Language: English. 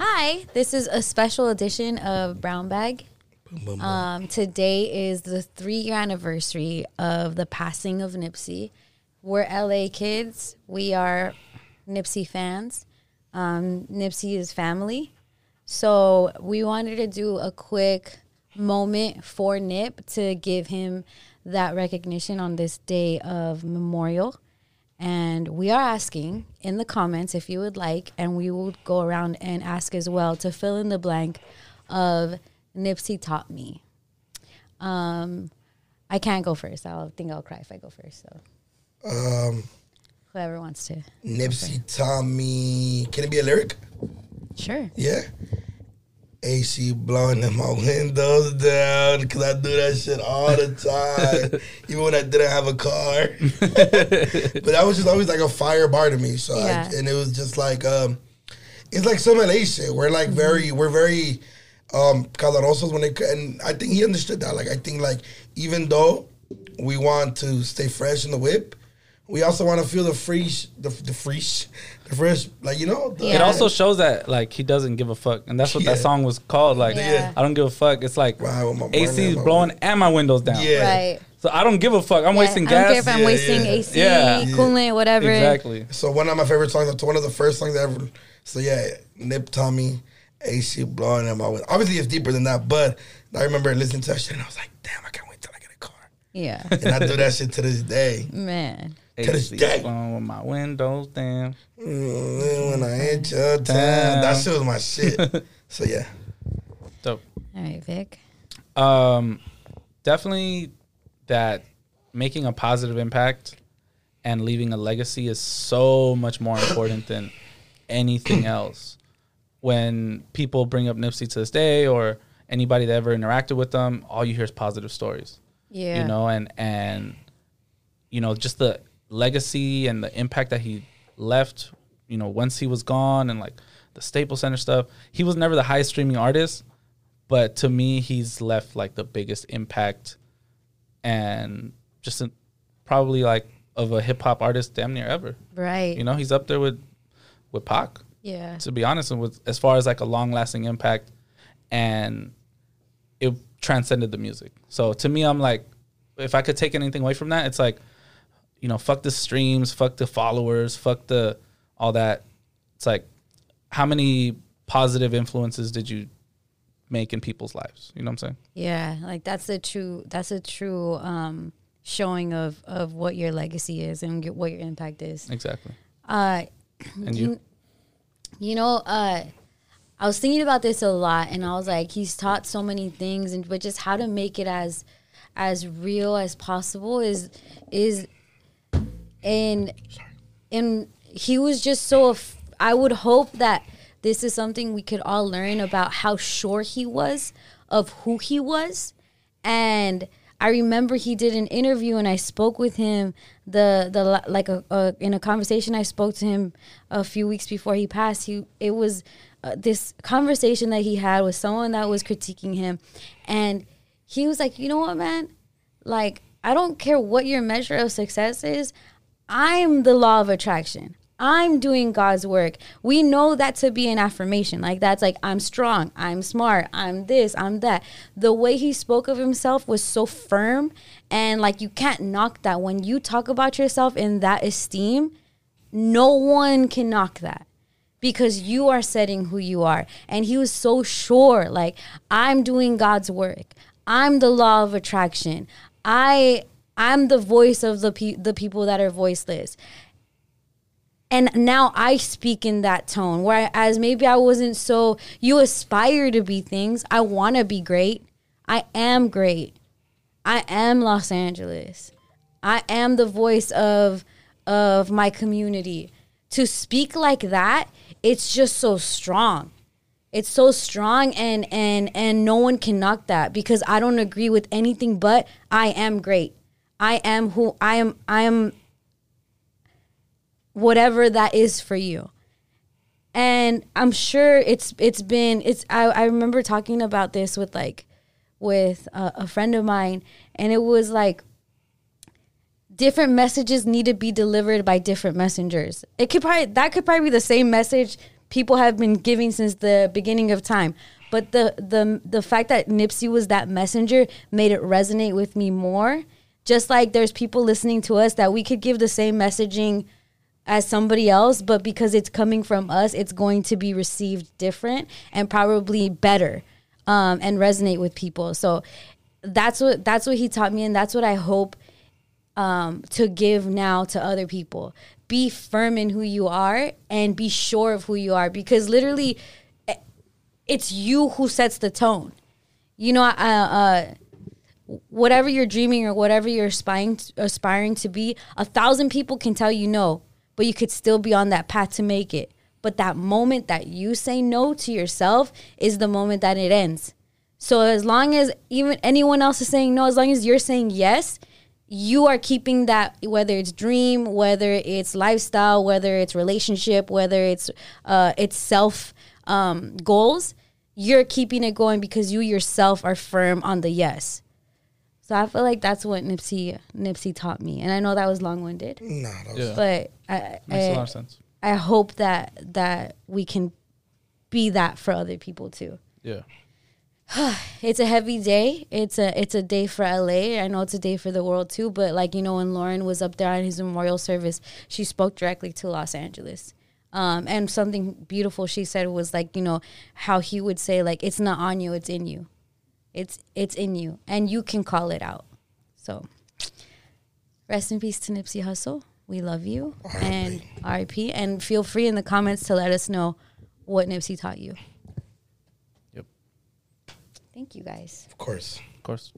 Hi, this is a special edition of Brown Bag. Um, today is the three year anniversary of the passing of Nipsey. We're LA kids. We are Nipsey fans. Um, Nipsey is family. So we wanted to do a quick moment for Nip to give him that recognition on this day of memorial. And we are asking in the comments if you would like, and we will go around and ask as well to fill in the blank of Nipsey taught me. Um, I can't go first. I'll think I'll cry if I go first. So Um, whoever wants to, Nipsey taught me. Can it be a lyric? sure. Yeah. AC blowing in my windows down because I do that shit all the time, even when I didn't have a car. but that was just always like a fire bar to me. So, Yeah. I, and it was just like, um, it's like some LA shit. We're like very, we're very um, calorosos when it, and I think he understood that. Like, I think like even though we want to stay fresh in the whip, we also want to feel the fresh, the the fresh, the fresh, like you know. The, Yeah. It also shows that like he doesn't give a fuck, and that's what Yeah. that song was called. Like, Yeah. I don't give a fuck. It's like Ride AC is burner, my blowing and my windows down. Yeah. Right. So I don't give a fuck. I'm Yeah, wasting I don't care gas. if I'm Yeah, wasting yeah. AC, Yeah. coolant, whatever. Exactly. So one of my favorite songs, one of the first songs ever. So yeah, Nip Tommy, AC blowing in my window. Obviously, it's deeper than that, but I remember listening to that shit and I was like, damn, I can't wait till I get a car. Yeah, And I do that shit to this day. man. To this AC day. blowing with my windows down. Mm, When I hit your town, that shit was my shit. so yeah, Dope. All right, Vic. Um, definitely that making a positive impact and leaving a legacy is so much more important than anything else. When people bring up Nipsey to this day or anybody that ever interacted with them, all you hear is positive stories. Yeah, You know, and and you know, just the legacy and the impact that he left, you know, once he was gone and like the Staples Center stuff. He was never the highest streaming artist, but to me he's left like the biggest impact and just a, probably like of a hip hop artist damn near ever. right. You know, he's up there with with Pac yeah, to be honest, and with as far as like a long lasting impact, and it transcended the music. So to me, I'm like, if I could take anything away from that, it's like, you know, fuck the streams, fuck the followers, fuck the all that. It's like, how many positive influences did you make in people's lives? You know what I'm saying? yeah. Like that's a true. That's a true um, showing of of what your legacy is and what your impact is. Exactly. Uh, And you, You know, uh, I was thinking about this a lot, and I was like, he's taught so many things, and but just how to make it as as real as possible is is and and he was just so. af- I would hope that this is something we could all learn about how sure he was of who he was, and I remember he did an interview and I spoke with him the the like a, a in a conversation I spoke to him a few weeks before he passed. He it was uh, this conversation that he had with someone that was critiquing him, and he was like, you know what, man, like I don't care what your measure of success is. I'm the law of attraction. I'm doing God's work. We know that to be an affirmation. Like that's like I'm strong, I'm smart, I'm this, I'm that. The way he spoke of himself was so firm and like you can't knock that when you talk about yourself in that esteem, no one can knock that because you are setting who you are. And he was so sure, like, I'm doing God's work. I'm the law of attraction. I I'm the voice of the pe- the people that are voiceless. And now I speak in that tone, whereas maybe I wasn't so. You aspire to be things. I want to be great. I am great. I am Los Angeles. I am the voice of of my community. To speak like that, it's just so strong. It's so strong and and and no one can knock that because I don't agree with anything but I am great. I am who I am I am whatever that is for you. And I'm sure it's it's been it's I, I remember talking about this with like with a, a friend of mine and it was like different messages need to be delivered by different messengers. It could probably that could probably be the same message people have been giving since the beginning of time. But the the the fact that Nipsey was that messenger made it resonate with me more. Just like there's people listening to us that we could give the same messaging as somebody else, but because it's coming from us, it's going to be received different and probably better um, and resonate with people. So that's what that's what he taught me, and that's what I hope um, to give now to other people. Be firm in who you are and be sure of who you are, because literally, eh, it's you who sets the tone. You know, uh, uh, whatever you're dreaming or whatever you're aspiring aspiring to be, a thousand people can tell you no, but you could still be on that path to make it. But that moment that you say no to yourself is the moment that it ends. So as long as even anyone else is saying no, as long as you're saying yes, you are keeping that whether it's dream, whether it's lifestyle, whether it's relationship, whether it's uh, it's self um, goals, you're keeping it going because you yourself are firm on the yes. So I feel like that's what Nipsey Nipsey taught me, and I know that was long winded, Nah, Yeah. but I Makes a I, lot of sense. I hope that that we can be that for other people too. Yeah. It's a heavy day. It's a it's a day for LA. I know it's a day for the world too. But like you know, when Lauren was up there on his memorial service, she spoke directly to Los Angeles. Um, and something beautiful she said was like you know how he would say like it's not on you, it's in you. It's it's in you, and you can call it out. So, rest in peace to Nipsey Hussle. We love you and RIP. And feel free in the comments to let us know what Nipsey taught you. Yep. Thank you guys. of course. Of course.